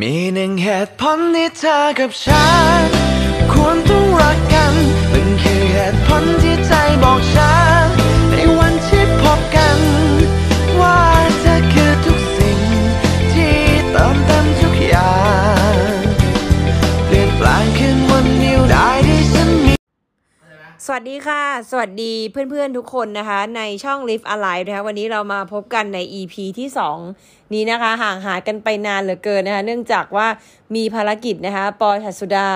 มีหนึ่งเหตุผลที่เธอกับฉัน ควรต้องรักกัน มันคือเหตุผลที่ใจบอกฉัน วัสดีค่ะ สวัสดีเพื่อนๆทุกคนนะคะ ในช่อง Live Alive นะคะวันนี้เรามาพบกันใน EP ที่ 2 นี้นะคะ ห่างหายกันไปนานเหลือเกินนะคะ เนื่องจากว่ามีภารกิจนะคะปอชัดสุดา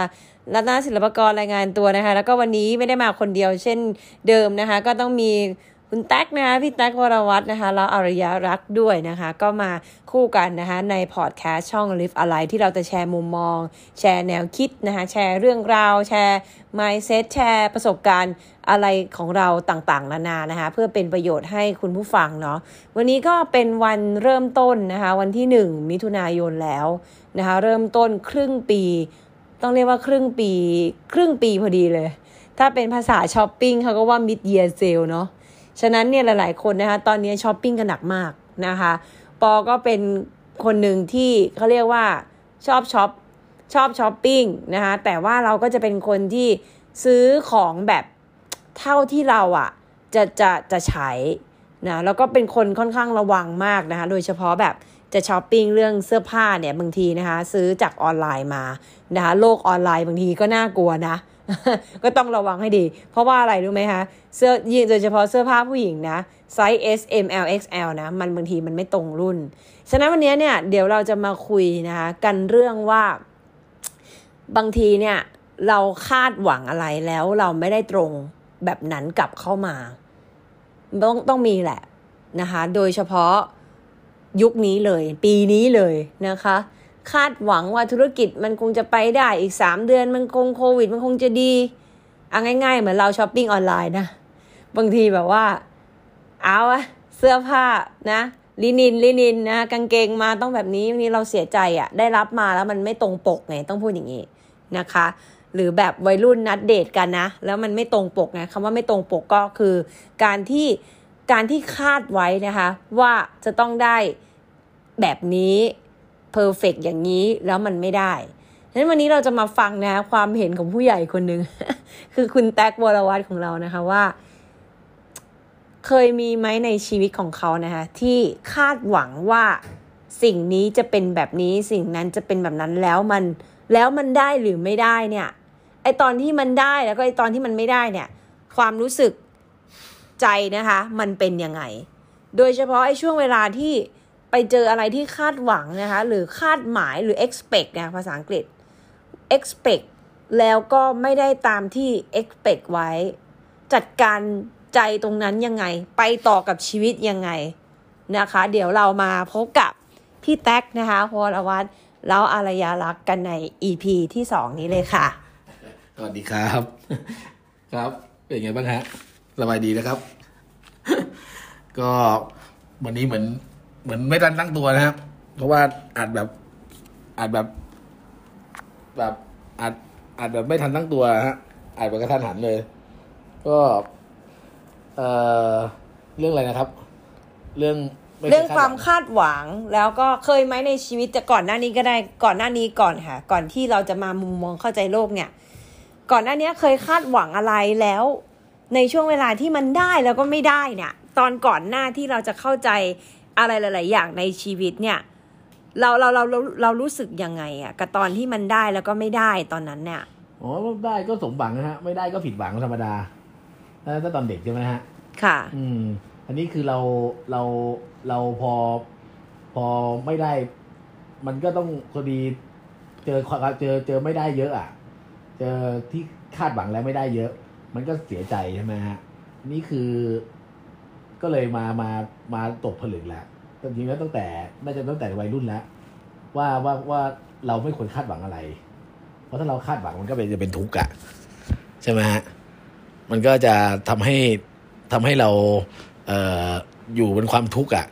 รัตนาศิลปกรรายงานตัวนะคะ แล้วก็วันนี้ไม่ได้มาคนเดียวเช่นเดิมนะคะ ก็ต้องมี คุณแท็กนะคะพี่แท็กวรวัฒน์นะคะแล้วอารยรักด้วยนะคะ ก็มาคู่กันนะคะในพอดแคสต์ช่อง Live Alive ที่เราจะแชร์มุมมอง แชร์แนวคิดนะคะแชร์เรื่องราว แชร์ mindset แชร์ประสบการณ์อะไรของเราต่างๆ นานานะคะ เพื่อเป็นประโยชน์ให้คุณผู้ฟังเนาะวันนี้ก็เป็นวันเริ่มต้นนะคะ วันที่ 1 มิถุนายนแล้วนะคะ เริ่มต้นครึ่งปี ต้องเรียกว่าครึ่งปี ครึ่งปีพอดีเลย ถ้าเป็นภาษาช้อปปิ้งเขาก็ว่า mid year sale เนาะ ฉะนั้นเนี่ยหลาย ๆ คนนะคะตอนนี้ช้อปปิ้งกันหนักมากนะคะ ปอก็เป็นคนหนึ่งที่เขาเรียกว่าชอบช็อปชอบช้อปปิ้งนะคะแต่ว่าเราก็จะเป็นคนที่ซื้อของแบบเท่าที่เราอะจะจะจะใช้นะแล้วก็เป็นคนค่อนข้างระวังมากนะคะโดยเฉพาะแบบจะช้อปปิ้งเรื่องเสื้อผ้าเนี่ยบางทีนะคะซื้อจากออนไลน์มานะคะโลกออนไลน์บางทีก็น่ากลัวนะ ก็ต้องระวังให้ดี เพราะว่าอะไรรู้ไหมคะ เสื้อยิ่งโดยเฉพาะเสื้อผ้าผู้หญิงนะ ไซส์ S M L XL นะ มันบางทีมันไม่ตรงรุ่น ฉะนั้นวันนี้เนี่ยเดี๋ยวเราจะมาคุยนะคะกันเรื่องว่า บางทีเนี่ยเราคาดหวังอะไรแล้วเราไม่ได้ตรงแบบนั้นกลับเข้ามา ต้องต้องมีแหละนะคะ โดยเฉพาะยุคนี้เลย ปีนี้เลยนะคะ คาดหวังว่าธุรกิจมันคงจะไปได้อีกสามเดือนมันคงโควิด มันคงจะดีเอาง่ายๆ เหมือนเราช้อปปิ้งออนไลน์นะ บางทีแบบว่า เอาอะเสื้อผ้านะลินินลินินนะกางเกงมาต้องแบบนี้วันนี้เราเสียใจอะได้รับมาแล้วมันไม่ตรงปกไงต้องพูดอย่างนี้นะคะ หรือแบบวัยรุ่นนัดเดทกันนะ แล้วมันไม่ตรงปกไงคำว่าไม่ตรงปกก็คือ การที่การที่คาดไว้นะคะ ว่าจะต้องได้แบบนี้ เพอร์เฟกอย่างนี้แล้วมันไม่ได้นั้นวันนี้เราจะมาฟังนะความเห็นของผู้ใหญ่คนหนึ่งคือคุณแท็กวรวัตของเรานะคะว่า เคยมีไหมในชีวิตของเขานะคะที่คาดหวังว่าสิ่งนี้จะเป็นแบบนี้สิ่งนั้นจะเป็นแบบนั้นแล้วมันแล้วมันได้หรือไม่ได้เนี่ยไอตอนที่มันได้แล้วก็ไอตอนที่มันไม่ได้เนี่ย ความรู้สึกใจนะคะ มันเป็นยังไง โดยเฉพาะไอช่วงเวลาที่ ไปเจออะไรที่คาดหวังนะคะ หรือคาดหมายหรือ expect นะภาษาอังกฤษ expect แล้วก็ไม่ได้ตามที่ expect ไว้ จัดการใจตรงนั้นยังไง ไปต่อกับชีวิตยังไงนะคะ เดี๋ยวเรามาพบกับพี่แท็กนะคะพลวัตแล้วอารยารักกันใน EP ที่สองนี้เลยค่ะ สวัสดีครับ ครับ เป็นไงบ้างฮะสบายดีนะครับ ก็วันนี้เหมือน เหมือนไม่ทันตั้งตัวนะครับ เพราะว่าอัดแบบอัดแบบ แบบอัดอัดแบบไม่ทันตั้งตัวฮะอัดแบบกระทันหันเลย ก็เอ่อเรื่องอะไรนะครับ เรื่องไเรื่องดความหงคาดหวังแล้วก็เคยไหมในชีวิตจะก่อนหน้านี้ก็ได้ก่อนหน้านี้ก่อนค่ะ ก่อนที่เราจะมามุมมองเข้าใจโลกเนี่ย ก่อนหน้านี้เคยคาดหวังอะไรแล้ว ในช่วงเวลาที่มันได้แล้วก็ไม่ได้เนี่ย ตอนก่อนหน้าที่เราจะเข้าใจ อะไรหลาย ๆ อย่างในชีวิตเนี่ยเราเราเราเราเรารู้สึกยังไงอะกับตอนที่มันได้แล้วก็ไม่ได้ตอนนั้นเนี่ยอ๋อได้ก็สมหวังนะฮะ ไม่ได้ก็ผิดหวังธรรมดาถ้าถ้าตอนเด็กใช่ไหมฮะ ค่ะ อืม อันนี้คือเราเราเราพอพอไม่ได้ มันก็ต้องพอดีเจอความเจอเจอไม่ได้เยอะ อะ เจอที่คาดหวังแล้วไม่ได้เยอะ มันก็เสียใจใช่ไหมฮะนี่คือ ก็เลยมามามาตกผลึกแล้วจริงๆแล้วตั้งแต่น่าจะตั้งแต่วัยรุ่นแล้วว่าว่าว่าเราไม่ควรคาดหวังอะไร เพราะถ้าเราคาดหวังมันก็เป็นจะเป็นทุกข์อะใช่ไหมฮะมันก็จะทำให้ทำให้เราเอ่ออยู่บนความทุกข์อะ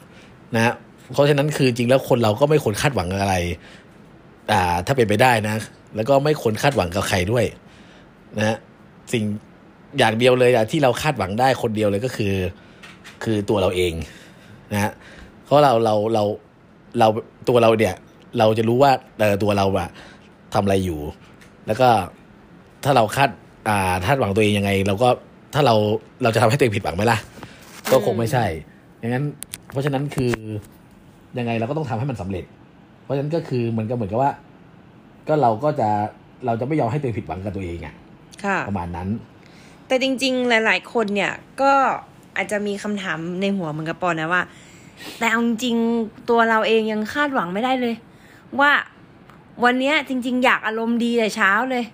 นะเพราะฉะนั้นคือจริงแล้วคนเราก็ไม่ควรคาดหวังอะไร อ่า ถ้าเป็นไปได้นะ แล้วก็ไม่ควรคาดหวังกับใครด้วย นะฮะสิ่งอย่างเดียวเลยอะที่เราคาดหวังได้คนเดียวเลยก็คือ คือตัวเราเองนะฮะเพราะเราเราเราเราตัวเราเนี่ย เราจะรู้ว่าเออตัวเราอะทำอะไรอยู่ แล้วก็ถ้าเราคาดอ่าคาดหวังตัวเองยังไง เราก็ถ้าเราเราจะทำให้ตัวเองผิดหวังไหมล่ะก็คงไม่ใช่อย่างนั้น เพราะฉะนั้นคือยังไงเราก็ต้องทำให้มันสำเร็จ เพราะฉะนั้นก็คือมันก็เหมือนกับว่า ก็เราก็จะเราจะไม่ยอมให้ตัวเองผิดหวังกับตัวเองอะค่ะประมาณนั้น แต่จริง ๆ หลาย ๆ คนเนี่ยก็ อาจจะมีคำถามในหัวเหมือนกับปอนนะว่า แต่เอาจริงตัวเราเองยังคาดหวังไม่ได้เลย ว่าวันนี้จริง ๆ อยากอารมณ์ดีแต่เช้าเลย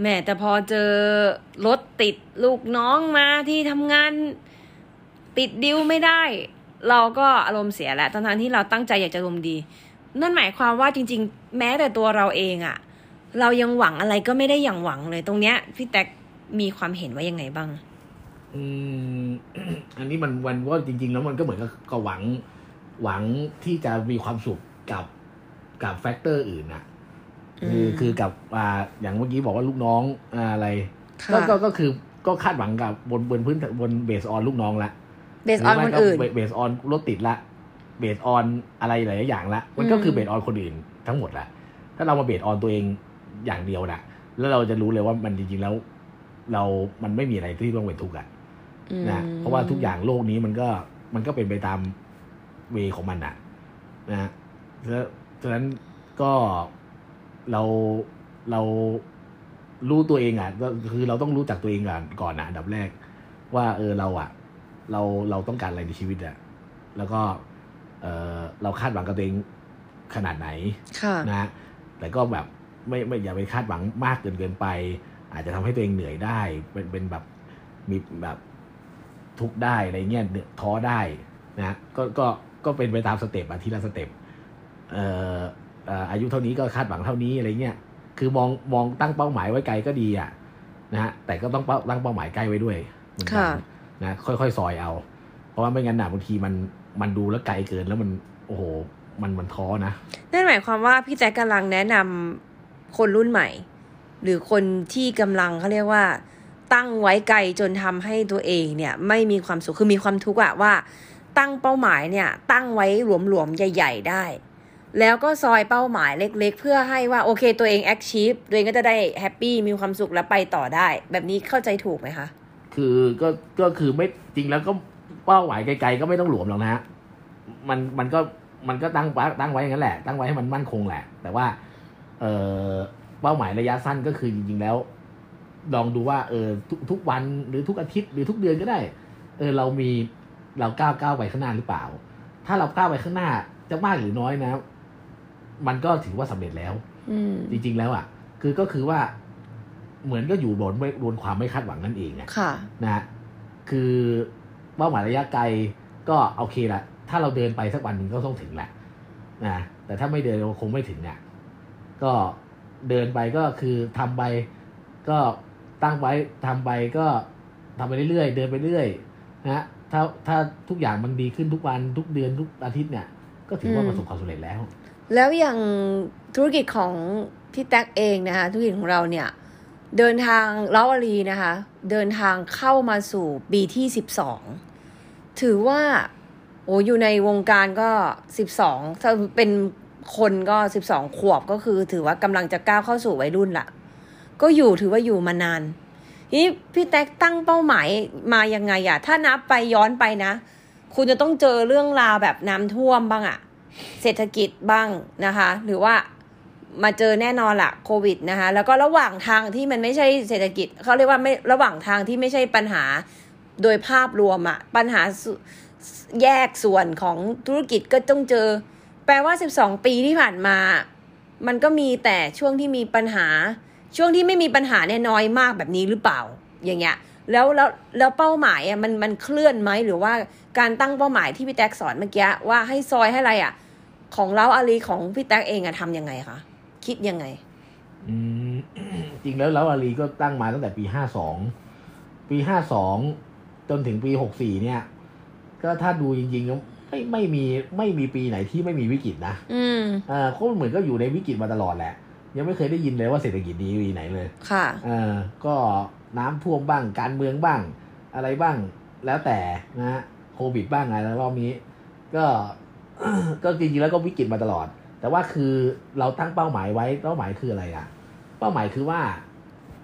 แม่แต่พอเจอรถติดลูกน้องมาที่ทำงานติดดิวไม่ได้ เราก็อารมณ์เสียแล้วทั้งที่เราตั้งใจอยากจะอารมณ์ดี นั่นหมายความว่าจริง ๆ แม้แต่ตัวเราเองอะเรายังหวังอะไรก็ไม่ได้อย่างหวังเลย ตรงเนี้ยพี่แท็กมีความเห็นว่ายังไงบ้าง อืมอันนี้มันวันว่าจริง ๆ แล้วมันก็เหมือนกับก็หวังหวังที่จะมีความสุขกับกับ factor อื่นนะคืออืมคือกับอ่าอย่างเมื่อกี้บอกว่าลูกน้องอ่าอะไรค่ะก็ก็ก็คือก็คาดหวังกับบนบนพื้นบน based on ลูกน้องละ based on คนอื่น based on รถติดละ based onอะไรหลายๆอย่างละมันก็คือมเบสออนคนอื่นทั้งหมดละถ้าเรามาเบสออนตัวเองอย่างเดียวนะแล้วเราจะรู้เลยว่ามันจริงๆแล้ว เรามันไม่มีอะไรที่ต้องเป็นทุกข์อะอืม นะเพราะว่าทุกอย่างโลกนี้มันก็มันก็เป็นไปตามเวของมันอะนะแล้วฉะนั้นก็เราเรารู้ตัวเองอะก็คือเราต้องรู้จักตัวเองก่อนก่อนนะอันดับแรก ว่าเออเราอะเราเราต้องการอะไรในชีวิตอะแล้วก็เออเราคาดหวังกับตัวเองขนาดไหนค่ะนะฮะแต่ก็แบบไม่ไม่อย่าไปคาดหวังมากเกินเกินไป อาจจะทำให้ตัวเองเหนื่อยได้ เป็นเป็นแบบมีแบบ ทุกได้อะไรเงี้ยเหนือท้อได้นะก็ก็ก็เป็นไปตามสเต็ปอะทีละสเต็ปเอ่ออายุเท่านี้ก็คาดหวังเท่านี้อะไรเงี้ยคือมองมองตั้งเป้าหมายไว้ไกลก็ดีอะนะฮะแต่ก็ต้องตั้งเป้าหมายใกล้ไว้ด้วยเหมือนกัค่ะนะค่อยๆซอยเอา เพราะว่าไม่งั้นน่ะบางทีมันมันดูแล้วไกลเกินแล้วมันโอ้โหมันมันท้อนะนั่นหมายความว่าพี่แจ๊คกำลังแนะนำคนรุ่นใหม่ หรือคนที่กำลังเขาเรียกว่า ตั้งไว้ไกลจนทำให้ตัวเองเนี่ยไม่มีความสุขคือมีความทุกข์อะว่า ตั้งเป้าหมายเนี่ยตั้งไว้หลวมๆใหญ่ ๆ ได้ แล้วก็ซอยเป้าหมายเล็ก ๆ เพื่อให้ว่าโอเคตัวเองแอคชีพตัวเองก็จะได้แฮปปี้มีความสุขแล้วไปต่อได้ แบบนี้เข้าใจถูกไหมคะ คือก็ก็คือไม่จริงแล้วก็เป้าหมายไกลๆก็ไม่ต้องหลวมหรอกนะ มันมันก็มันก็ตั้งตั้งไว้อย่างนั้นแหละ ตั้งไว้ให้มันมั่นคงแหละ แต่ว่า เออเป้าหมายระยะสั้นก็คือจริงๆแล้ว ลองดูว่าเออทุกทุกวันหรือทุกอาทิตย์หรือทุกเดือนก็ได้ เออเรามีเราก้าวก้าวไปข้างหน้าหรือเปล่า ถ้าเราก้าวไปข้างหน้าจะมากหรือน้อยนะ มันก็ถือว่าสำเร็จแล้ว อืมจริง ๆ แล้วอะ คือก็คือว่าเหมือนก็อยู่บนไม่บนความไม่คาดหวังนั่นเองอะค่ะนะฮะคือเป้าหมายระยะไกลก็โอเคละถ้าเราเดินไปสักวันหนึ่งก็ต้องถึงแหละนะแต่ถ้าไม่เดินเราคงไม่ถึงเนี่ยก็เดินไปก็คือทำไปก็ ตั้งไว้ทำไปก็ทำไปเรื่อยๆ เดินไปเรื่อยนะฮะถ้าถ้าทุกอย่างมันดีขึ้นทุกวันทุกเดือนทุกอาทิตย์เนี่ย ก็ถือว่าอืมประสบความสำเร็จแล้ว แล้วอย่างธุรกิจของพี่แท็กเองนะคะธุรกิจของเราเนี่ย เดินทางเล้าอารีนะคะ เดินทางเข้ามาสู่ปีที่สิบสองถือว่าโอ้อยู่ในวงการก็สิบสองถ้าเป็นคนก็สิบสองขวบก็คือถือว่ากำลังจะก้าวเข้าสู่วัยรุ่นละ ก็อยู่ถือว่าอยู่มานานนี้พี่แท็กตั้งเป้าหมายมายังไงอะถ้านับไปย้อนไปนะ คุณจะต้องเจอเรื่องราวแบบน้ำท่วมบ้างอะเศรษฐกิจบ้างนะคะ หรือว่ามาเจอแน่นอนละโควิดนะคะ แล้วก็ระหว่างทางที่มันไม่ใช่เศรษฐกิจเขาเรียกว่าไม่ระหว่างทางที่ไม่ใช่ปัญหาโดยภาพรวมอะปัญหาแยกส่วนของธุรกิจก็ต้องเจอ แปลว่า 12 ปีที่ผ่านมา มันก็มีแต่ช่วงที่มีปัญหา ช่วงที่ไม่มีปัญหาเนี่ยน้อยมากแบบนี้หรือเปล่า อย่างเงี้ย แล้วแล้วแล้วเป้าหมายอะมันมันเคลื่อนไหมหรือว่าการตั้งเป้าหมายที่พี่แท็กสอนเมื่อกี้ว่าให้ซอยให้อะไรอะ ของเล้าอาลีของพี่แท็กเองอะทำยังไงคะคิดยังไง อืมจริงแล้วแล้วอาลีก็ตั้งมาตั้งแต่ปีห้าสองปีห้าสองจนถึงปีหกสี่เนี่ย ก็ถ้าดูจริงๆก็ไม่ไม่มีไม่มีปีไหนที่ไม่มีวิกฤตนะ อืมอ่าเขาเหมือนก็อยู่ในวิกฤตมาตลอดแหละ ยังไม่เคยได้ยินเลยว่าเศรษฐกิจดีปีไหนเลย ค่ะเออก็น้ำท่วมบ้างการเมืองบ้าง อะไรบ้างแล้วแต่นะฮะโควิดบ้างอะไรรอบนี้ ก็ก็จริงๆแล้วก็วิกฤตมาตลอด แต่ว่าคือเราตั้งเป้าหมายไว้เป้าหมายคืออะไรอะเป้าหมายคือว่า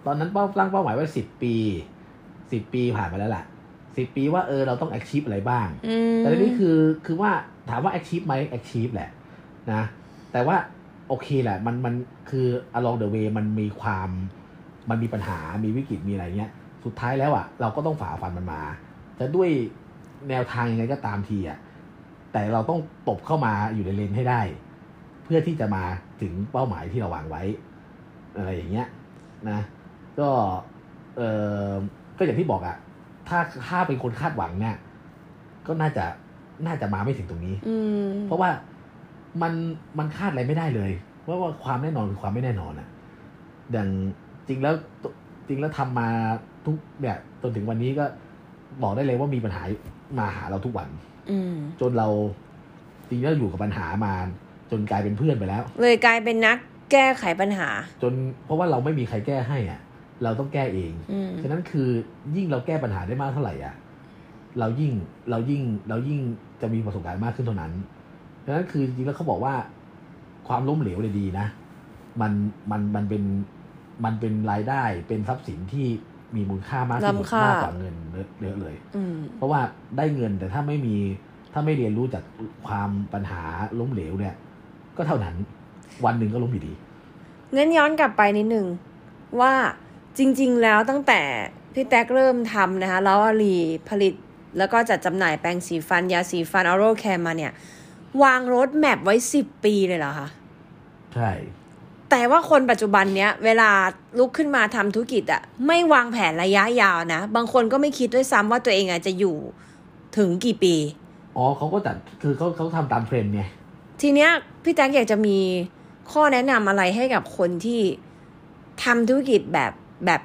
ตอนนั้นเป้าตั้งเป้าหมายไว้สิบปีสิบปีผ่านไปแล้วแหละสิบปีว่าเออเราต้อง achieve อะไรบ้างอืมแต่ทีนี้คือคือว่าถามว่า achieve ไหม achieve แหละนะ แต่ว่า โอเคแหละมันมันคือ along the way มันมีความมันมีปัญหามีวิกฤตมีอะไรเงี้ย สุดท้ายแล้วอะ เราก็ต้องฝ่าฟันมันมา จะด้วยแนวทางยังไงก็ตามทีอะแต่เราต้องตบเข้ามาอยู่ในเลนให้ได้ เพื่อที่จะมาถึงเป้าหมายที่เราวางไว้ อะไรอย่างเงี้ยนะ ก็เออก็อย่างที่บอกอะถ้าถ้าเป็นคนคาดหวังเนี่ยก็น่าจะน่าจะมาไม่ถึงตรงนี้อืมเพราะว่า มันมันคาดอะไรไม่ได้เลย ว่าว่าความแน่นอนคือความไม่แน่นอนอะอย่างจริงแล้วจริงแล้วทำมาทุกเนี่ยจนถึงวันนี้ก็บอกได้เลยว่ามีปัญหามาหาเราทุกวัน อืมจนเราจริงแล้วอยู่กับปัญหามา จนกลายเป็นเพื่อนไปแล้ว เลยกลายเป็นนักแก้ไขปัญหา จนเพราะว่าเราไม่มีใครแก้ให้อะ เราต้องแก้เองอืมฉะนั้นคือยิ่งเราแก้ปัญหาได้มากเท่าไหร่อะ เรายิ่งเรายิ่งเรายิ่งจะมีประสบการณ์มากขึ้นเท่านั้น ฉะนั้นคือจริงๆแล้วเขาบอกว่าความล้มเหลวเลยดีนะ มันมันมันเป็นมันเป็นรายได้เป็นทรัพย์สินที่มีมูลค่ามากที่สุดล้ำค่ามมากกว่าเงินเยอะเลยอืมเพราะว่าได้เงินแต่ถ้าไม่มีถ้าไม่เรียนรู้จากความปัญหาล้มเหลวเนี่ย ก็เท่านั้นวันหนึ่งก็ล้มอยู่ดีงั้นย้อนกลับไปนิดนึงว่าจริง ๆ แล้วตั้งแต่พี่แท็กเริ่มทำนะคะแล้วอาลีผลิตแล้วก็จัดจำหน่ายแปรงสีฟันยาสีฟันออโรแคมมาเนี่ย วางรถแมพไว้สิบปีเลยเหรอคะใช่ แต่ว่าคนปัจจุบันเนี้ยเวลาลุกขึ้นมาทำธุรกิจอะไม่วางแผนระยะยาวนะ บางคนก็ไม่คิดด้วยซ้ำว่าตัวเองอะจะอยู่ถึงกี่ปี อ๋อเขาก็จัดคือเขาเขาทำตามเทรนด์ไงทีเนี้ยพี่แจ๊คอยากจะมีข้อแนะนำอะไรให้กับคนที่ทำธุรกิจแบบแบบ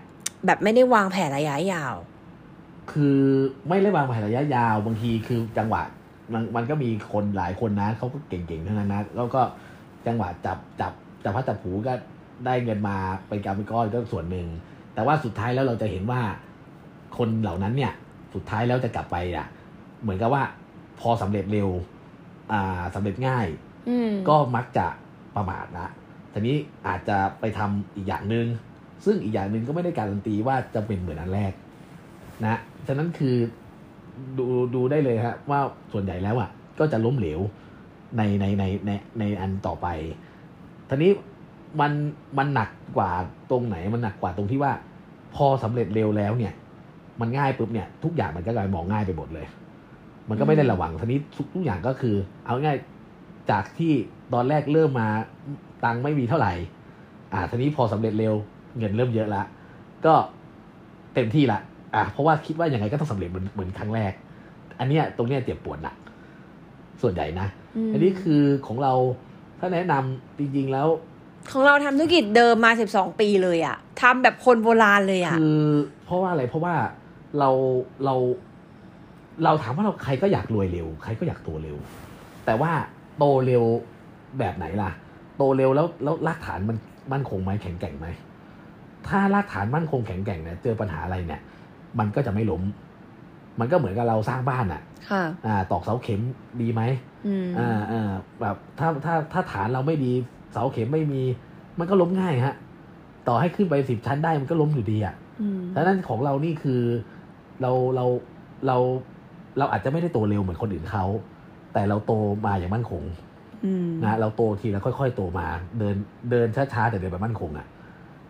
แบบไม่ได้วางแผนระยะยาว คือไม่ได้วางแผนระยะยาว บางทีคือจังหวะ มันมันก็มีคนหลายคนนะเขาก็เก่งๆทั้งนั้นนะแล้วก็จังหวะจับจับจับพัดจับผูก็ได้เงินมาเป็นการเป็นก้อนก็ส่วนหนึ่ง แต่ว่าสุดท้ายแล้วเราจะเห็นว่าคนเหล่านั้นเนี่ย สุดท้ายแล้วจะกลับไปอะ เหมือนกับว่าพอสำเร็จเร็ว อ่าสำเร็จง่ายอืมก็มักจะประมาทละทีนี้อาจจะไปทำอีกอย่างหนึง่งซึ่งอีกอย่างหนึ่งก็ไม่ได้การันตีว่าจะเป็นเหมือนอันแรก นะ ฉะนั้นคือ ดูดูได้เลยฮะว่าส่วนใหญ่แล้วอะ ก็จะล้มเหลวในในในในในอันต่อไปทีนี้มันมันหนักกว่าตรงไหนมันหนักกว่าตรงที่ว่า พอสำเร็จเร็วแล้วเนี่ย มันง่ายปุ๊บเนี่ย ทุกอย่างมันก็กลายมองง่ายไปหมดเลย มันก็ไม่ได้ระวังทีนี้ทุกทุกอย่างก็คือ เอาง่ายจากที่ตอนแรกเริ่มมาตังค์ไม่มีเท่าไหร่ อ่าทีนี้พอสำเร็จเร็วเงินเริ่มเยอะละก็เต็มที่ละ อะเพราะว่าคิดว่ายังไงก็ต้องสำเร็จเหมือนเหมือนครั้งแรก อันเนี้ยตรงเนี้ยเจ็บปวดหนักส่วนใหญ่นะมอันนี้คือของเราถ้าแนะนำจริงๆแล้ว ของเราทำธุรกิจเดิมมาสิบสองปีเลยอะทำแบบคนโบราณเลยอะคือ เพราะว่าอะไรเพราะว่าเราเรา เราถามว่าเราใครก็อยากรวยเร็ว ใครก็อยากโตเร็ว แต่ว่าโตเร็วแบบไหนล่ะ โตเร็วแล้วแล้วรากฐานมันมั่นคงไหมแข็งแกร่งไหมถ้ารากฐานมั่นคงแข็งแกร่งเนี่ยเจอปัญหาอะไรเนี่ย มันก็จะไม่ล้ม มันก็เหมือนกับเราสร้างบ้านอะค่ะอ่า ตอกเสาเข็มดีไหมอืมอ่าอ่าแบบถ้าถ้าถ้าฐานเราไม่ดีเสาเข็มไม่มี มันก็ล้มง่ายฮะ ต่อให้ขึ้นไปสิบชั้นได้มันก็ล้มอยู่ดีอะอืมดังนั้นของเรานี่คือเราเราเราเราอาจจะไม่ได้โตเร็วเหมือนคนอื่นเขา แต่เราโตมาอย่างมั่นคงอืมนะเราโตทีละค่อย ๆ โตมา เดินเดินช้าๆแต่เดินแบบมั่นคงอะ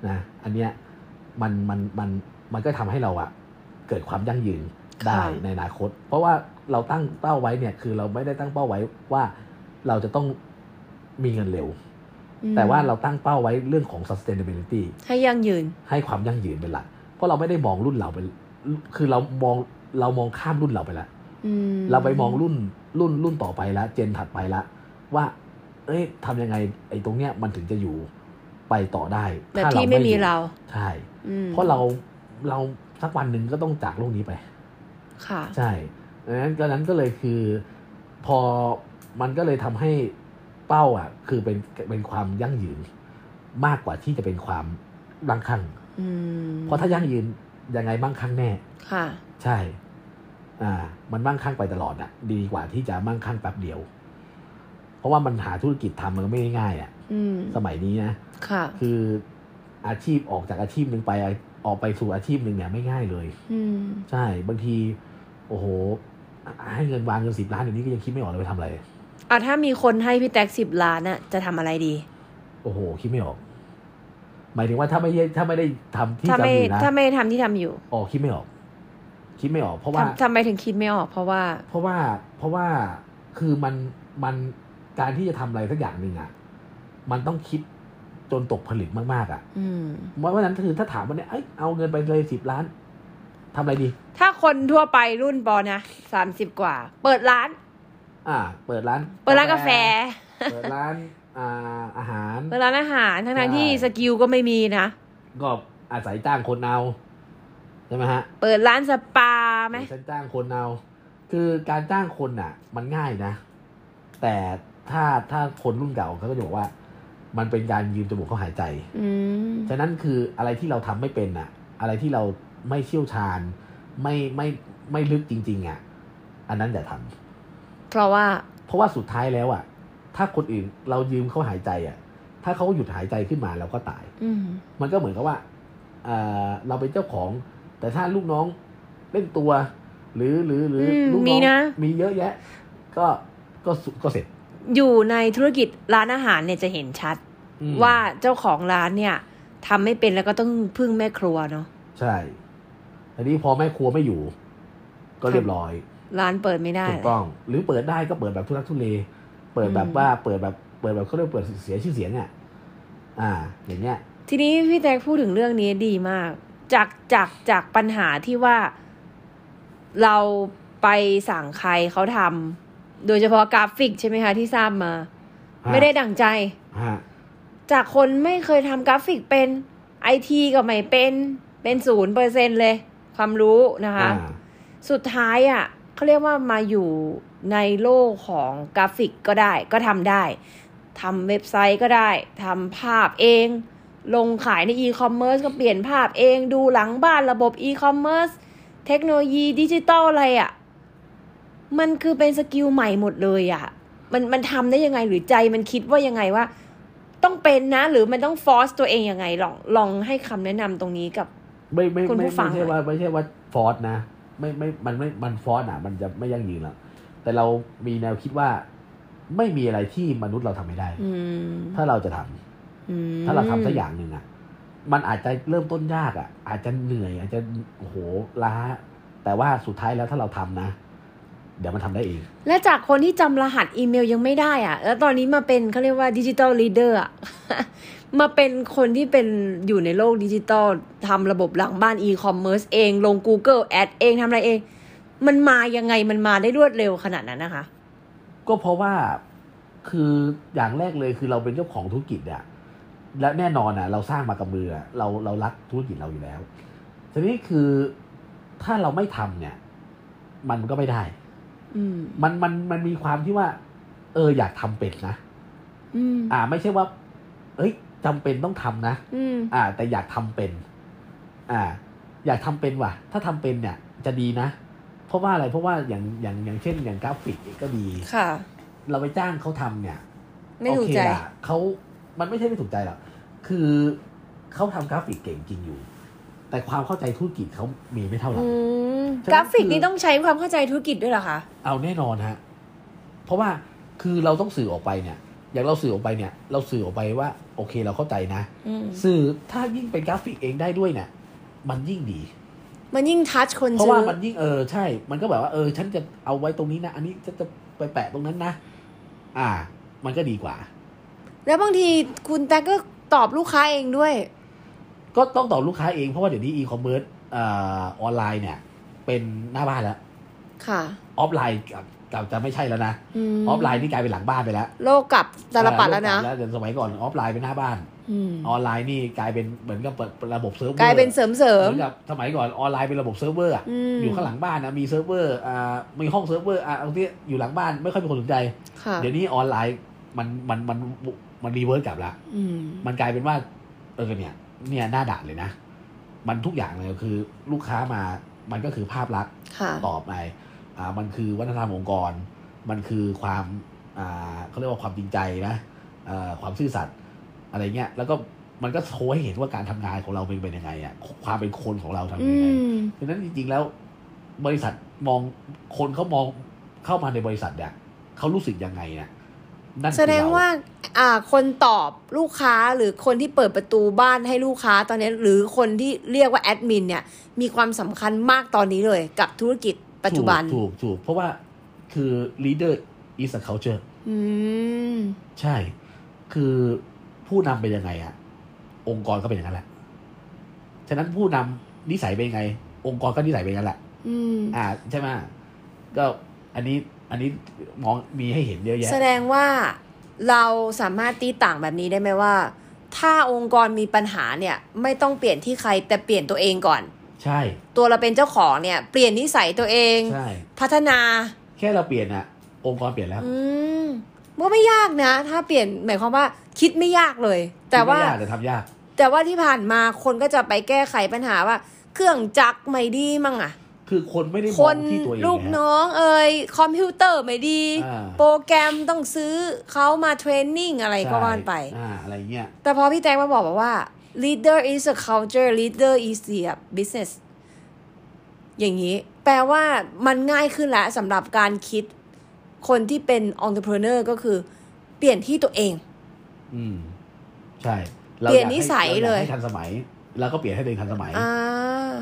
นะอันเนี้ยมันมันมันมันก็ทำให้เราอะ เกิดความยั่งยืนได้ในอนาคต เพราะว่าเราตั้งเป้าไว้เนี่ย คือเราไม่ได้ตั้งเป้าไว้ว่าเราจะต้องมีเงินเร็วอืมแต่ว่าเราตั้งเป้าไว้เรื่องของ sustainability ให้ยั่งยืน ให้ความยั่งยืนเป็นหลัก เพราะเราไม่ได้มองรุ่นเราเป็น คือเรามองเรามองข้ามรุ่นเราไปแล้วอืมเราไปมองรุ่นรุ่นรุ่นต่อไปแล้วเจนถัดไปแล้วว่า เอ้ยทำยังไงไอ้ตรงเนี้ยมันถึงจะอยู่ไปต่อได้แบบถ้ที่ไม่มีอยู่เรา ใช่อืมเพราะเราเรา สักวันหนึ่งก็ต้องจากโลกนี้ไป ค่ะ ใช่ดังนั้นก็นั้นก็เลยคือพอมันก็เลยทำให้เป้าอะ คือเป็นเป็นความยั่งยืนมากกว่าที่จะเป็นความมั่งคั่งอืมเพราะถ้ายั่งยืนยังไงมั่งคั่งแน่ ค่ะ ใช่ อ่า มันมั่งคั่งไปตลอดอะ ดีกว่าที่จะมั่งคั่งแป๊บเดียว เพราะว่ามันหาธุรกิจทำมันก็ไม่ได้ง่ายอะอืมสมัยนี้นะ ค่ะ คืออาชีพออกจากอาชีพหนึ่งไป ออกไปสู่อาชีพหนึ่งเนี่ยไม่ง่ายเลยอืมใช่บางที โอ้โห ให้เงินวางเงินสิบล้านเดี๋ยวนี้ก็ยังคิดไม่ออกเลยไปทำอะไรอะถ้ามีคนให้พี่แท็กสิบล้านน่ะจะทำอะไรดี โอ้โห คิดไม่ออก หมายถึงว่าถ้าไม่ได้ถ้าไม่ได้ทำที่ถ้าทำไม่อยู่นะถ้าไม่ทำที่ทำอยู่อ๋อคิดไม่ออก คิดไม่ออก เพราะว่าทำทำไมถึงคิดไม่ออก เพราะว่า เพราะว่า เพราะว่าคือมันมันการที่จะทำอะไรสักอย่างหนึ่งอะมันต้องคิด จนตกผลึกมากๆอะอืมเพราะฉะนั้นคือถ้าถามว่าเนี่ยเอ้ยเอาเงินไปเลยสิบล้านทำอะไรดี ถ้าคนทั่วไปรุ่นปอนะสามสิบกว่า เปิดร้าน อ่า เปิดร้าน เปิดร้านกาแฟ เปิดร้านอ่าอาหาร เปิดร้านอาหารทั้งใช่ๆที่สกิลก็ไม่มีนะ ก็อาศัยจ้างคนเอาใช่ไหมฮะ เปิดร้านสปาไหมฉันจ้างคนเอา คือการจ้างคนอะ มันง่ายนะ แต่ถ้าถ้าคนรุ่นเก่าเขาก็จะบอกว่า มันเป็นการยืมจมูกเขาหายใจอืมฉะนั้นคืออะไรที่เราทำไม่เป็นอะอะไรที่เราไม่เชี่ยวชาญ ไม่ไม่ไม่ลึกจริง ๆอะอันนั้นอย่าทำเพราะว่า เพราะว่าสุดท้ายแล้วอะถ้าคนอื่นเรายืมเขาหายใจอะถ้าเขาหยุดหายใจขึ้นมาเราก็ตาย อืมมันก็เหมือนกับว่าเอ่อเราเป็นเจ้าของ แต่ถ้าลูกน้องเล่นตัว หรือหรือหรืออมลูกมีน้องนะมีเยอะแยะ ก็ก็สุก็เสร็จ อยู่ในธุรกิจร้านอาหารเนี่ยจะเห็นชัดอืมว่าเจ้าของร้านเนี่ยทำไม่เป็นแล้วก็ต้องพึ่งแม่ครัวเนาะใช่ทีนี้พอแม่ครัวไม่อยู่ ก็เรียบร้อย ร้านเปิดไม่ได้ถูกต้อง หรือเปิดได้ก็เปิดแบบทุรักทุเลเปิดแบบอืมว่าเปิดแบบเปิดแบบเขาเรียกเปิดเสียชื่อเสียงอะอ่า อย่างเงี้ย ทีนี้พี่แจ๊คพูดถึงเรื่องนี้ดีมาก จากจากจากปัญหาที่ว่าเราไปสั่งใครเขาทำ โดยเฉพาะกราฟิกใช่ไหมคะที่ทราบมาฮะไม่ได้ดั่งใจฮะจากคนไม่เคยทำกราฟิกเป็นไอทีก็ไม่เป็นเป็นศูนย์เปอร์เซ็นต์เลย ความรู้นะคะอ่าสุดท้ายอะ่ะเขาเรียกว่ามาอยู่ในโลกของกราฟิกก็ได้ ก็ทำได้ทำเว็บไซต์ก็ได้ทำภาพเอง ลงขายในอีคอมเมิร์ซก็เปลี่ยนภาพเองดูหลังบ้านระบบอีคอมเมิร์ซเทคโนโลยีดิจิตอลอะไรอะ่ะ มันคือเป็น skill ใหม่หมดเลยอะ่ะมันมันทำได้ยังไงหรือใจมันคิดว่ายังไงว่า ต้องเป็นนะ หรือมันต้องฟอร์สตัวเองยังไงลองลองให้คำแนะนำตรงนี้กับไม่ไม่คุณไม่ผู้ฟัไม่งใช่หน่อยว่าไม่ใช่ว่าฟอร์สนะไม่ไม่มันไม่มันฟอร์สอะมันจะไม่ยั่งยืนแล้วแต่เรามีแนวคิดว่าไม่มีอะไรที่มนุษย์เราทำไม่ได้อืมถ้าเราจะทำอืมถ้าเราทำสักอย่างหนึ่งอะ มันอาจจะเริ่มต้นยากอะ อาจจะเหนื่อย อาจจะโอ้โหล้า แต่ว่าสุดท้ายแล้วถ้าเราทำนะ เดี๋ยวมันทำได้เอง และจากคนที่จำรหัสอีเมลยังไม่ได้อะแล้วตอนนี้มาเป็นเขาเรียกว่าดิจิ t a ล l ีเดอร์อะมาเป็นคนที่เป็นอยู่ในโลกดิจิตอลทำระบบหลังบ้านอีคอมเมิร์ซเอง ลง Google แอดเองทำอะไรเอง มันมายังไงมันมาได้รวดเร็วขนาดนั้นนะคะ ก็เพราะว่าคืออย่างแรกเลยคือเราเป็นเจ้าของธุรกิจอะและแน่นอนอะเราสร้างมากับมืออะเราเรารักธุรกิจเราอยู่แล้วทีนี้คือถ้าเราไม่ทำเนี่ย มันก็ไม่ได้อื มมันมันมันมีความที่ว่า เอออยากทำเป็นนะอืมอ่า ไม่ใช่ว่า เอ้ยจำเป็นต้องทำนะอืมอ่า แต่อยากทำเป็น อ่า อยากทำเป็นว่ะ ถ้าทำเป็นเนี่ย จะดีนะ เพราะว่าอะไรเพราะว่าอย่างอย่างอย่างเช่น อย่างกราฟิกก็ดีค่ะ เราไปจ้างเขาทำเนี่ยไม่ถูกใจโอเคล่ะเขามันไม่ใช่ไม่ถูกใจหรอกคือเขาทำกราฟิกเก่งจริงอยู่ แต่ความเข้าใจธุรกิจเขามีไม่เท่าเราอืมฉะนั้น กราฟิกคือนี่ต้องใช้ความเข้าใจธุรกิจด้วยเหรอคะ เอาแน่นอนฮะ เพราะว่าคือเราต้องสื่อออกไปเนี่ย อย่างเราสื่อออกไปเนี่ย เราสื่อออกไปว่า โอเคเราเข้าใจนะอืมสื่อถ้ายิ่งเป็นกราฟิกเองได้ด้วยเนี่ย มันยิ่งดี มันยิ่ง touch คนเพราะซื้ว่าอมันยิ่งเออใช่ มันก็แบบว่าเออ ฉันจะเอาไว้ตรงนี้นะ อันนี้จะจะไปแปะตรงนั้นนะ อ่า มันก็ดีกว่า แล้วบางทีคุณแต่ก็ตอบลูกค้าเองด้วย ก็ต้องตอบลูกค้าเองเพราะว่าเดี๋ยวนี้อีคอมเมิร์ซออนไลน์เนี่ย เป็นหน้าบ้านแล้วค่ะออฟไลน์กับกับจะไม่ใช่แล้วนะอออฟไลน์นี่กลายเป็นหลังบ้านไปแล้ว โลกกลับตาลปัตรแล้วนะเออเริ่มกบแล้วเดี๋ยวสมัยก่อนออฟไลน์เป็นหน้าบ้านอืมออนไลน์นี่กลายเป็นเหมือนกับเปิดระบบเซิร์ฟเวอร์กลายเป็นเสริมเสริเหมมือนกับสมัยก่อนออนไลน์เป็นระบบเซิร์ฟเวอร์อะอืมอยู่ข้างหลังบ้านนะมีเซิร์ฟเวอร์อ่ามีห้องเซิร์ฟเวอร์อะเอาที่อยู่หลังบ้านไม่ค่อยมีคนสนใจค่ะเดี๋ยวนี้ออนไลน์มันมันมันมัน reverse กลับละอืมมันกลายเป็นว่าเออเนี่ย เนี่ยหน้าด่านเลยนะ มันทุกอย่างเลยคือลูกค้ามา มันก็คือภาพลักษณ์ค่ะตอบไปอ่ามันคือวัฒนธรรมองค์กร มันคือความอ่าเขาเรียกว่าความจริงใจนะอ่าความซื่อสัตย์อะไรเงี้ย แล้วก็มันก็โชว์ให้เห็นว่าการทำงานของเราเป็นเป็นยังไงอะความเป็นคนของเราทำอืยังไงมดังนั้นจริง ๆ แล้ว บริษัทมองคนเขามองเข้ามาในบริษัทเนี่ยเขารู้สึกยังไงเนี่ย นั่นคือแสดงเรว่าอ่า คนตอบลูกค้าหรือคนที่เปิดประตูบ้านให้ลูกค้าตอนนี้ หรือคนที่เรียกว่าแอดมินเนี่ย มีความสำคัญมากตอนนี้เลย กับธุรกิจปัจจุบันถูกถูกถูกเพราะว่าคือ leader is a culture อืมใช่ คือผู้นำเป็นยังไงอะองค์กรก็เป็นอย่างนั้นแหละฉะนั้นผู้นำนิสัยเป็นยังไง องค์กรก็นิสัยเป็นอย่างนั้นแหละ อืมอ่า ใช่ไหมก็อันนี้ อันนี้มองมีให้เห็นเยอะแยะ แสดงว่าเราสามารถตีต่างแบบนี้ได้ไหมว่า ถ้าองค์กรมีปัญหาเนี่ย ไม่ต้องเปลี่ยนที่ใครแต่เปลี่ยนตัวเองก่อน ใช่ ตัวเราเป็นเจ้าของเนี่ย เปลี่ยนนิสัยตัวเอง ใช่ พัฒนา แค่เราเปลี่ยนอะองค์กรเปลี่ยนแล้ว อืมก็ไม่ยากนะ ถ้าเปลี่ยนหมายความว่าคิดไม่ยากเลย แต่ว่าไม่ยากแต่ทำยาก แต่ว่าที่ผ่านมาคนก็จะไปแก้ไขปัญหาว่า เครื่องจักรไม่ดีมั่งอะ คือคนไม่ได้มคองนที่ตัวเองลูกไงฮะน้องเอ่ยคอมพิวเตอร์ไม่ดีอ่าโปรแกรมต้องซื้อเขามาเทรนนิ่งอะไรก็ว่านไปใช่อ่าอะไรเงี้ยแต่พอพี่แจ๊คมาบอกว่า leader is a culture leader is the business อย่างนี้ แปลว่ามันง่ายขึ้นแล้วสำหรับการคิดคนที่เป็น entrepreneur ก็คือ เปลี่ยนที่ตัวเอง อืม ใช่เปลี่ยนนิสัยเราอากให้เลยให้ทันสมัย แล้วก็เปลี่ยนให้ตัวเองทันสมัยอ่า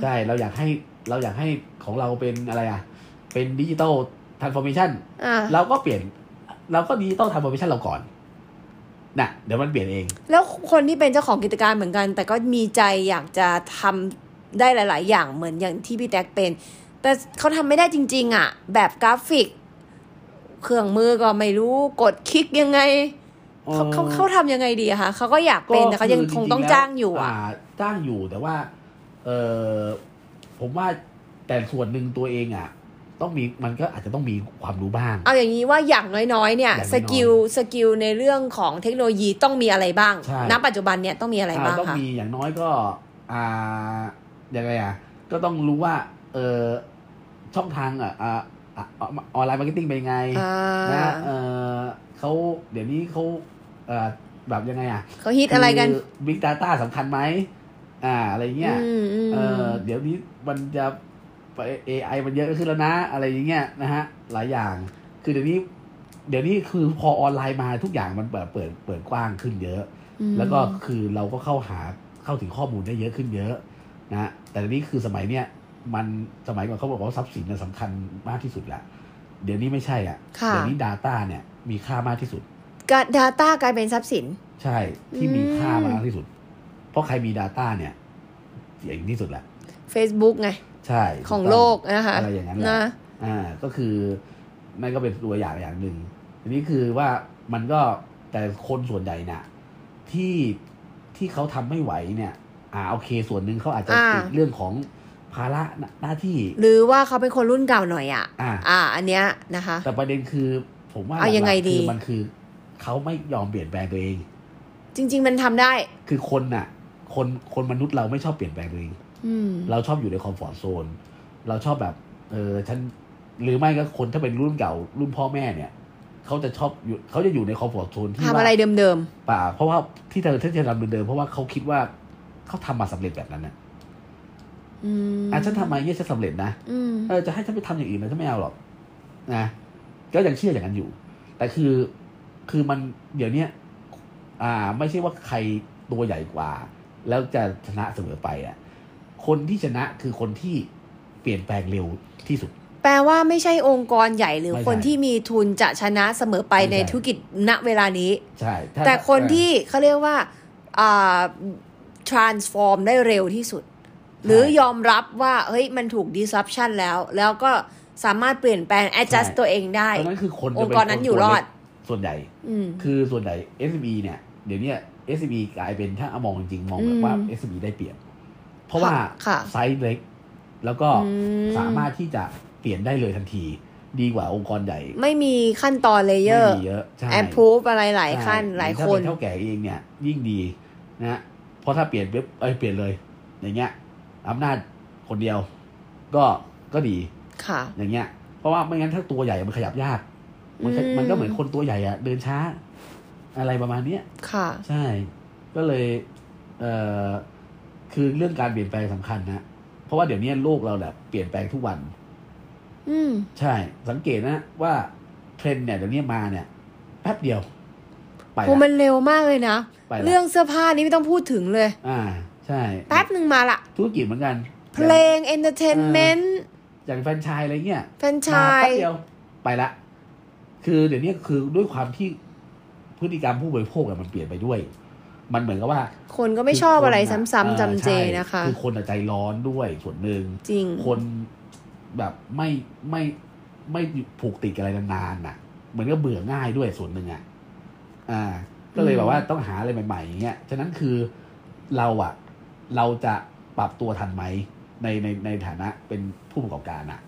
ใช่เราอยากให้เราอยากให้ของเราเป็นอะไรอะ เป็น digital transformation อ่าเราก็เปลี่ยน เราก็ digital transformation เราก่อนน่ะเดี๋ยวมันเปลี่ยนเอง แล้วคนที่เป็นเจ้าของกิจการเหมือนกัน แต่ก็มีใจอยากจะทำได้หลาย ๆ อย่างเหมือนอย่างที่พี่แท็กเป็น แต่เขาทำไม่ได้จริง ๆ อะ แบบกราฟิก เครื่องมือก็ไม่รู้กดคลิกยังไงเขาเขาเขาทำยังไงดีอะคะเขาก็อยากเป็นแต่เขายังคงต้องจ้างอยู่อะ จ้างอยู่แต่ว่า เออผมว่าแต่ส่วนหนึ่งตัวเองอะ ต้องมีมันก็อาจจะต้องมีความรู้บ้าง เอาอย่างนี้ว่าอย่างน้อยๆ เนี่ยอย่างน้อยๆ skill skill ในเรื่องของเทคโนโลยีต้องมีอะไรบ้างใช่ ณปัจจุบันเนี่ยต้องมีอะไรบ้างต้องคะมีอย่างน้อยก็ อ่ายังไงอะ ก็ต้องรู้ว่า เออช่องทางอะอ่าอะ online marketing เป็นยังไงอ่านะเออเขาเดี๋ยวนี้เขาเออแบบยังไงอะเขาฮิตอะไรกัน big data สำคัญไหม อ่า อะไรเงี้ยอืมอืมเออเดี๋ยวนี้มันจะ AI มันเยอะขึ้นแล้วนะ อะไรอย่างเงี้ยนะฮะ หลายอย่าง คือเดี๋ยวนี้ เดี๋ยวนี้คือพอออนไลน์มาทุกอย่างมันแบบเปิดเปิดกว้างขึ้นเยอะมแล้วก็คือเราก็เข้าหาเข้าถึงข้อมูลได้เยอะขึ้นเยอะนะแต่ทีนี้คือสมัยเนี้ยมันสมัยก่อนเขาบอกว่าทรัพย์สินเนี่ยสำคัญมากที่สุดแหละเดี๋ยวนี้ไม่ใช่อะค่ะ เดี๋ยวนี้ Data เนี่ยมีค่ามากที่สุดการ Data กลายเป็นทรัพย์สิน ใช่ที่มีอืมค่ามากที่สุดเพ ราะใครมี Data เนี่ยเจ๋งที่สุดแหละ Facebook ไง ใช่ของถูต้โลกนะคะอะไรอย่างนั้นแหละนะอ่าก็คือนั่นก็เป็นตัวอย่างอย่างหนึ่งทีนี้คือว่ามันก็แต่คนส่วนใหญ่น่ะที่ที่เขาทำไม่ไหวเนี่ย อ่าโอเค ส่วนหนึ่งเขาอาจจะอ่าติดเรื่องของภาระหน้าหน้าที่ หรือว่าเขาเป็นคนรุ่นเก่าหน่อยอะ อ่าอ่าอันเนี้ยนะคะ แต่ประเด็นคือผมว่าเอายังไงหลักๆดีคือมันคือเขาไม่ยอมเปลี่ยนแปลงตัวเอง จริง ๆ มันทำได้ คือคนน่ะ คนคนมนุษย์เราไม่ชอบเปลี่ยนแปลงตัวเองอืมเราชอบอยู่ในคอมฟอร์ทโซน เราชอบแบบ เออฉันหรือไม่ก็คนถ้าเป็นรุ่นเก่า รุ่นพ่อแม่เนี่ยเขาจะชอบอยู่เขาจะอยู่ในคอมฟอร์ทโซนที่ทำว่าอะไรเดิมป่า เพราะว่าที่เธอที่เธอทำเดิมๆเพราะว่าเขาคิดว่าเขาทำมาสำเร็จแบบนั้นนะๆอืมอะฉันทำมาเนี่ยฉันสำเร็จนะอืมเออจะให้ฉันไปทำอย่างอื่นนะฉันไม่เอาหรอกนะก็ยังเชื่ออย่างนั้นอยู่ แต่คือคือมันเดี๋ยวเนี้ยอ่า ไม่ใช่ว่าใครตัวใหญ่กว่า แล้วจะชนะเสมอไปอะคนที่ชนะคือคนที่เปลี่ยนแปลงเร็วที่สุด แปลว่าไม่ใช่องค์กรใหญ่หรือไม่ใช่คนที่มีทุนจะชนะเสมอไปไม่ใช่ในธุรกิจณเวลานี้ ใช่ถ้าแต่คนเออที่เขาเรียกว่าอ่า transform ได้เร็วที่สุด หรือยอมรับว่า เฮ้ย มันถูก disruption แล้ว แล้วก็สามารถเปลี่ยนแปลง adjust ตัวเองได้ตรงนั้นคือคนจะองค์เป็กรนั้นอยู่รอดคตัวเล็กส่วนใหญ่อืมคือส่วนใหญ่ SME เนี่ย เดี๋ยวเนี้ย SME กลายเป็นถ้ามองจริงๆมองแบอืบมว่า SME ได้เปรียบ เพราะว่าค่ะไซส์เล็ก แล้วก็อืมสามารถที่จะเปลี่ยนได้เลยทันที ดีกว่าองค์กรใหญ่ ไม่มีขั้นตอนเลเยอไม่ร์มีเยอะใช่ approve อะไรหลายขั้นใช่หลายถ้คนเป็นเท่าแก่เองเนี่ย ยิ่งดีนะเพราะถ้าเปลี่ยนเว็บเอ้ยเปลี่ยนเลย อย่างเงี้ยอำนาจคนเดียว ก็ก็ดีค่ะ อย่างเงี้ย เพราะว่าไม่งั้นถ้าตัวใหญ่มันขยับยาก มันก็อืมมันก็เหมือนคนตัวใหญ่อะเดินช้า อะไรประมาณเนี้ยค่ะ ใช่ ก็เลยเอ่อคือเรื่องการเปลี่ยนแปลงสำคัญนะเพราะว่าเดี๋ยวนี้โลกเราแบบเปลี่ยนแปลงทุกวัน อืมใช่ สังเกตนะว่าเทรนด์เนี่ยเดี๋ยวนี้มาเนี่ยแป๊บเดียว ไปโหละมันเร็วมากเลยนะไปละเรื่องเสื้อผ้านี้ไม่ต้องพูดถึงเลย อ่า ใช่ แป๊บหนึ่งมาละธุรกิจเหมือนกัน เพลงเอนเตอร์เทนเมนต์อย่างแฟรนไชายอะไรเงี้ยแฟรนไชมาายแป๊บเดียวไปละ คือเดี๋ยวนี้คือด้วยความที่ พฤติกรรมผู้บริโภคอะมันเปลี่ยนไปด้วย มันเหมือนกับว่า คนก็ไม่ชอบอะไรคืคนซ้ำอะๆจำเจใช่นะคะคือคนอะใจร้อนด้วยส่วนหนึ่งจริงคนแบบไม่ไม่ไม่ผูกติดกับอะไรนานๆน่ะเหมือนก็เบื่อง่ายด้วยส่วนหนึ่งอะอ่า ก็เลยอืมแบบว่าต้องหาอะไรใหม่ๆอย่างเงี้ยฉะนั้นคือเราอะ เราจะปรับตัวทันไหมในในในฐานะเป็นผู้ประกอบการอะ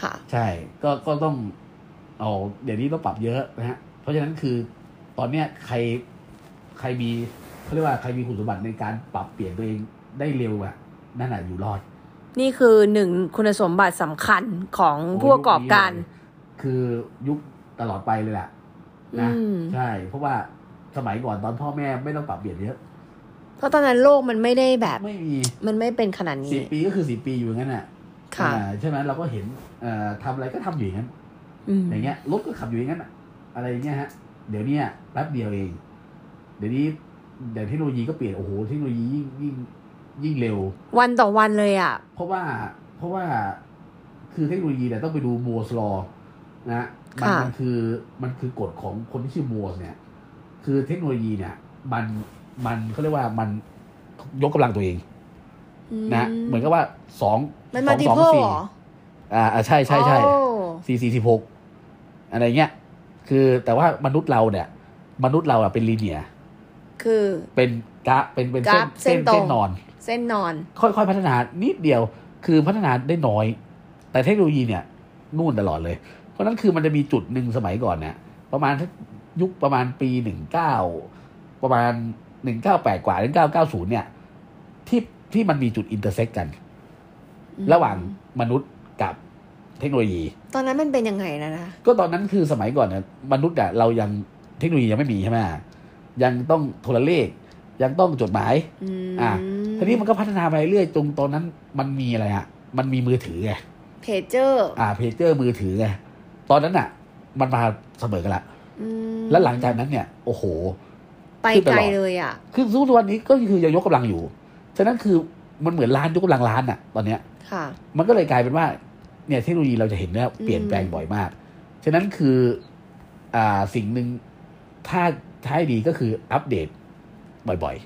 ค่ะ ใช่ก็ก็ต้องเอาเดี๋ยวนี้ต้องปรับเยอะนะฮะเพราะฉะนั้นคือ ตอนเนี้ยใครใครมีเขาเรียกว่าใครมีคุณสมบัติในการปรับเปลี่ยนตัวเองได้เร็วอะนั่นแหะอยู่รอด นี่คือหนึ่งคุณสมบัติสำคัญของผู้ประกอบการ คือยุคตลอดไปเลยแหละนะอืม ใช่ เพราะว่าสมัยก่อนตอนพ่อแม่ไม่ต้องปรับเปลี่ยนเยอะ เพราะตอนนั้นโลกมันไม่ได้แบบ ไม่มีมันไม่เป็นขนาดสินี้บปีก็คือสิบปีอยู่อย่างนั้นอะค่ะ อ่าใช่ไหมเราก็เห็นเอ่อทำอะไรก็ทำอยู่อย่างนั้น อืม อย่างเงี้ยรถก็ขับอยู่อย่างนั้นอะอะไรอย่างเงี้ยฮะ เดี๋ยวเนี้ยแป๊บเดียวเอง เดี๋ยวนี้เดี๋ยวเทคโนโลยีก็เปลี่ยนโอ้โหเทคโนโลยียิ่งยิ่งยิ่งเร็ว วันต่อวันเลยอะ เพราะว่าเพราะว่าคือเทคโนโลยีเนี่ยต้องไปดูมัวสลอนะมันค่ะมันคือมันคือกฎของคนที่ชื่อมัวเนี่ย คือเทคโนโลยีเนี่ย มันมันเขาเรียกว่ามันยกกำลังตัวเอง นะเหมือนกับว่าสองมันสมาองดิสองโพสี่เหรออ่าอ่าใช่ใช่ใช่โอ้สี่สี่สิบหกอะไรเงี้ย คือแต่ว่ามนุษย์เราเนี่ย มนุษย์เราอะเป็นลีเนียคือเป็นกราฟเป็นเป็นกราฟเส้เส้นนตรงเส้นนอน เส้นนอน ค่อยๆพัฒนานิดเดียว คือพัฒนาได้น้อย แต่เทคโนโลยีเนี่ยนู่นตลอดเลย เพราะฉะนั้นคือมันจะมีจุดหนึ่งสมัยก่อนเนี่ยประมาณยุคประมาณปีหนึ่งเก้าประมาณหนึ่งเก้าแปดกว่าหนึ่งเก้าเก้าศูนย์เนี่ย ที่ที่มันมีจุด intersect กัน ระหว่างมนุษย์กับ เทคโนโลยี ตอนนั้นมันเป็นยังไงนะนะก็ตอนนั้นคือสมัยก่อนเนี่ยมนุษย์อะเรายังเทคโนโลยียังไม่มีใช่ไหมยังต้องโทรเลข ยังต้องจดหมายอืมอะทีนี้มันก็พัฒนาไปเรื่อยจนตอนนั้นมันมีอะไรอะมันมีมือถือไงเพจเจอร์อ่าเพจเจอร์มือถือไงตอนนั้นอะมันมาเสมอกันละอืมแล้วหลังจากนั้นเนี่ย โอ้โห ไปขึ้นตไกลลอดเลยอะ คือทุกวันนี้ก็คือยังยกกำลังอยู่ ฉะนั้นคือมันเหมือนร้านยกกำลังร้านอะตอนเนี้ย ค่ะ มันก็เลยกลายเป็นว่า เนี่ยเทคโนโลยีเราจะเห็นว่าเปลี่ยนแปลงบ่อยมาก ฉะนั้นคืออ่าสิ่งหนึ่งถ้าถ้าให้ดีก็คืออัปเดตบ่อย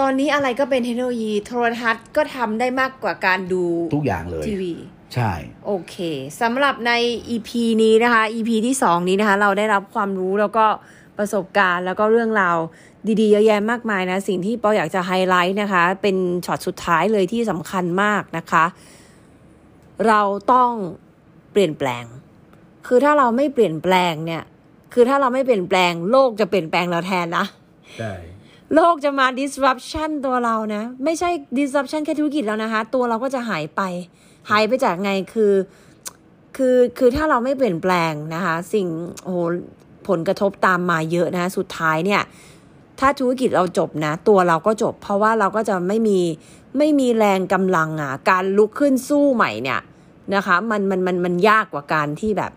ตอนนี้อะไรก็เป็นเทคโนโลยีโทรทัศน์ก็ทำได้มากกว่าการดูๆทุกอย่างเลยทีวีใช่ โอเคสำหรับใน EP นี้นะคะ EP ที่2นี้นะคะ เราได้รับความรู้แล้วก็ประสบการณ์แล้วก็เรื่องราวดีๆเยอะแยะมากมายนะ สิ่งที่ปออยากจะไฮไลท์นะคะ เป็นช็อตสุดท้ายเลยที่สำคัญมากนะคะ เราต้องเปลี่ยนแปลง คือถ้าเราไม่เปลี่ยนแปลงเนี่ย คือถ้าเราไม่เปลี่ยนแปลง โลกจะเปลี่ยนแปลงเราแทนนะใช่โลกจะมา disruption ตัวเรานะ ไม่ใช่ disruption แค่ธุรกิจแล้วนะคะ ตัวเราก็จะหายไป หายไปจากไงคือ คือคือถ้าเราไม่เปลี่ยนแปลงนะคะ สิ่งโอ้โหผลกระทบตามมาเยอะนะคะสุดท้ายเนี่ย ถ้าธุรกิจเราจบนะ ตัวเราก็จบ เพราะว่าเราก็จะไม่มีไม่มีแรงกำลังอะ การลุกขึ้นสู้ใหม่เนี่ยนะคะ มันมันมันมันยากกว่าการที่แบบ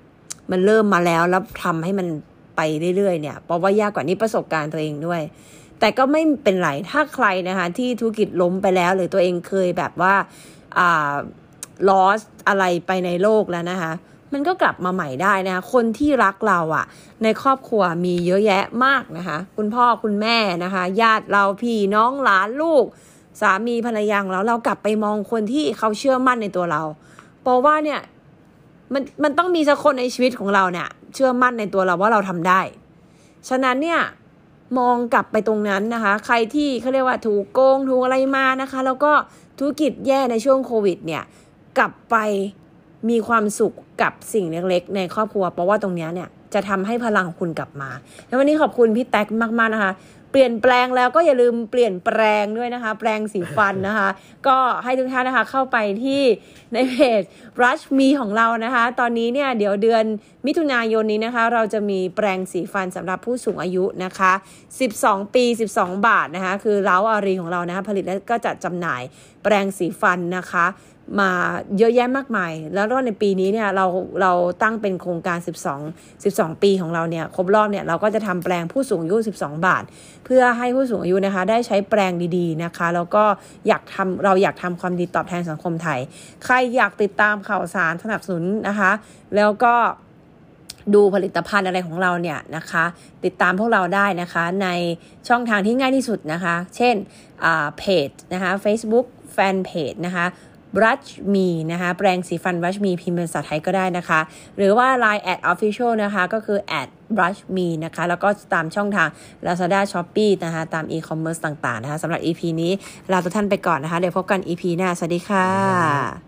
มันเริ่มมาแล้วแล้วทำให้มันไปเรื่อยๆเนี่ยเพราะว่ายากกว่านี้ประสบการณ์ตัวเองด้วย แต่ก็ไม่เป็นไรถ้าใครนะคะ ที่ธุรกิจล้มไปแล้ว หรือตัวเองเคยแบบว่าอ่า loss อะไรไปในโลกแล้วนะคะ มันก็กลับมาใหม่ได้นะคะคนที่รักเราอะ่ะ ในครอบครัวมีเยอะแยะมากนะคะ คุณพ่อคุณแม่นะคะ ญาติเราพี่น้องหลานลูก สามีภรรยาของเราเรากลับไปมองคนที่เขาเชื่อมั่นในตัวเราเพราะว่าเนี่ยมันมันต้องมีสักคนในชีวิตของเราเนี่ย เชื่อมั่นในตัวเราว่าเราทำได้ ฉะนั้นเนี่ยมองกลับไปตรงนั้นนะคะ ใครที่เขาเรียกว่าถูกโกงถูกอะไรมานะคะ แล้วก็ธุรกิจแย่ในช่วงโควิดเนี่ย กลับไป มีความสุขกับสิ่งเล็กๆ ในครอบครัว เพราะว่าตรงนี้เนี่ยจะทำให้พลังของคุณกลับมา แล้ววันนี้ขอบคุณพี่แท็กมากๆนะคะ เปลี่ยนแปลงแล้วก็อย่าลืมเปลี่ยนแปลงด้วยนะคะ แปลงสีฟันนะคะ ก็ให้ทุกท่านนะคะเข้าไปที่ในเพจ Rush Me ของเรานะคะ ตอนนี้เนี่ยเดี๋ยวเดือนมิถุนายนนี้นะคะ เราจะมีแปลงสีฟันสำหรับผู้สูงอายุนะคะ 12 ปี 12 บาทนะคะ คือเล้าอารีของเรานะคะผลิตและก็จัดจำหน่ายแปลงสีฟันนะคะ มาเยอะแยะมากมาย แล้วก็ในปีนี้เนี่ยเราเราตั้งเป็นโครงการ 12 12 ปีของเราเนี่ยครบรอบเนี่ยเราก็จะทำแปลงผู้สูงอายุ 12 บาท เพื่อให้ผู้สูงอายุนะคะ ได้ใช้แปลงดีๆนะคะ แล้วก็อยากทำเราอยากทำความดีตอบแทนสังคมไทย ใครอยากติดตามข่าวสารสนับสนุนนะคะ แล้วก็ดูผลิตภัณฑ์อะไรของเราเนี่ยนะคะ ติดตามพวกเราได้นะคะ ในช่องทางที่ง่ายที่สุดนะคะ เช่นเพจนะคะ Facebook Fanpage นะคะ brush me นะคะแปรงสีฟันรัชมีพิมพ์เป็นภาษาไทยก็ได้นะคะ หรือว่า line at official นะคะ ก็คือ at brush me นะคะ แล้วก็ตามช่องทาง lazada shopee นะคะ ตาม e-commerce ต่าง ๆ นะคะสำหรับ EP นี้ลาทุกท่านไปก่อนนะคะ เดี๋ยวพบกัน EP หน้า สวัสดีค่ะ